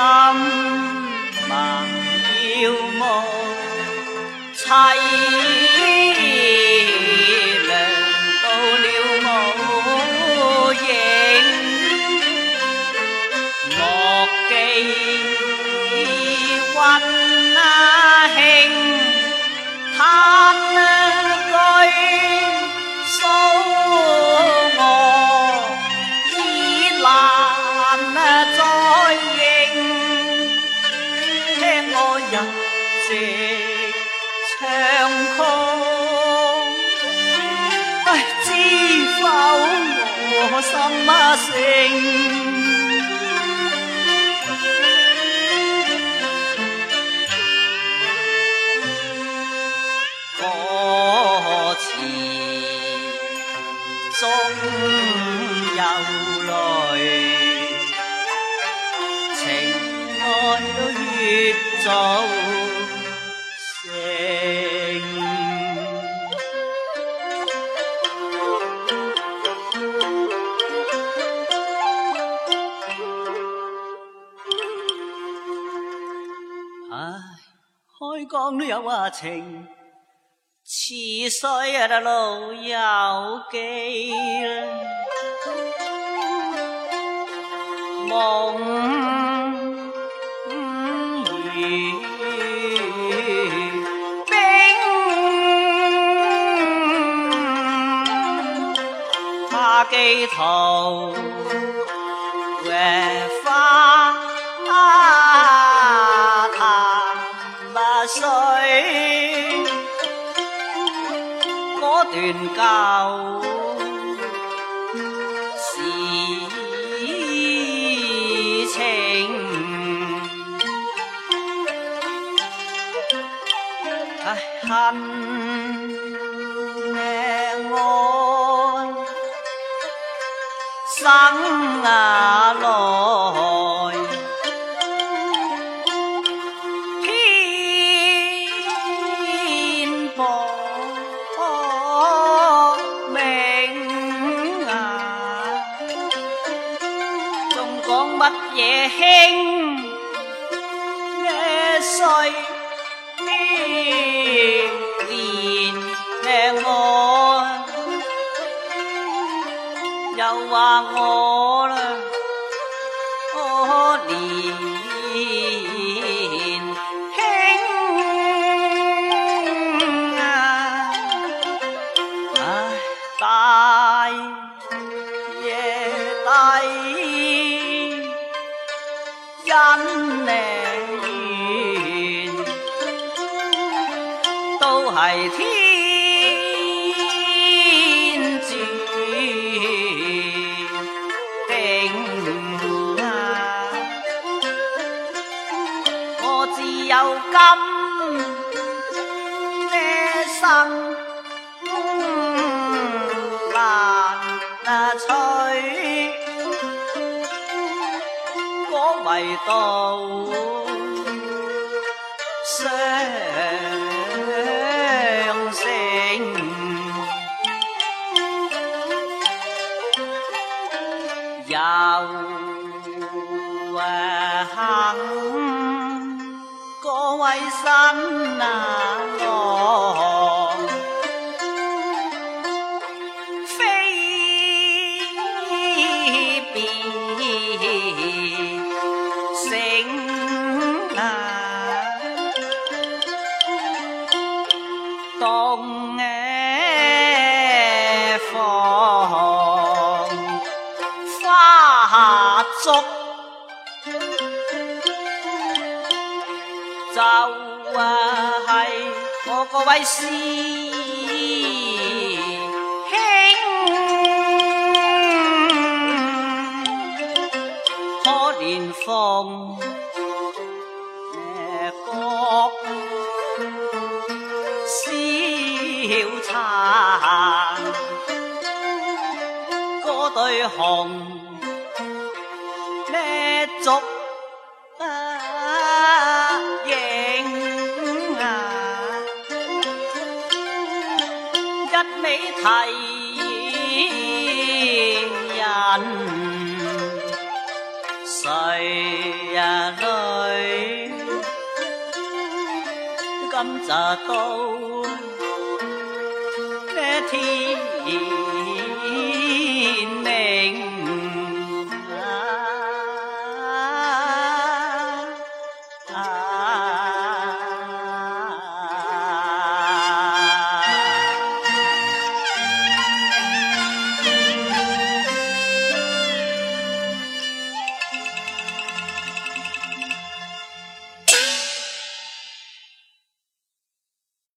心忘掉我妻。唱曲，唉，知否我心啊？静，有泪，情爱越早。开江都有话情，似水啊老友记，梦如冰，怕寄图果断旧事情。唉，恨命案，生啊来。乜嘢興咩衰啲年命我，又話我。恩你缘，都系天。迷到相醒。又肯各位新啊郎。红就啊系我位师兄，可怜风。对红，乜足影啊！一味提人，谁啊、女今日到咩天？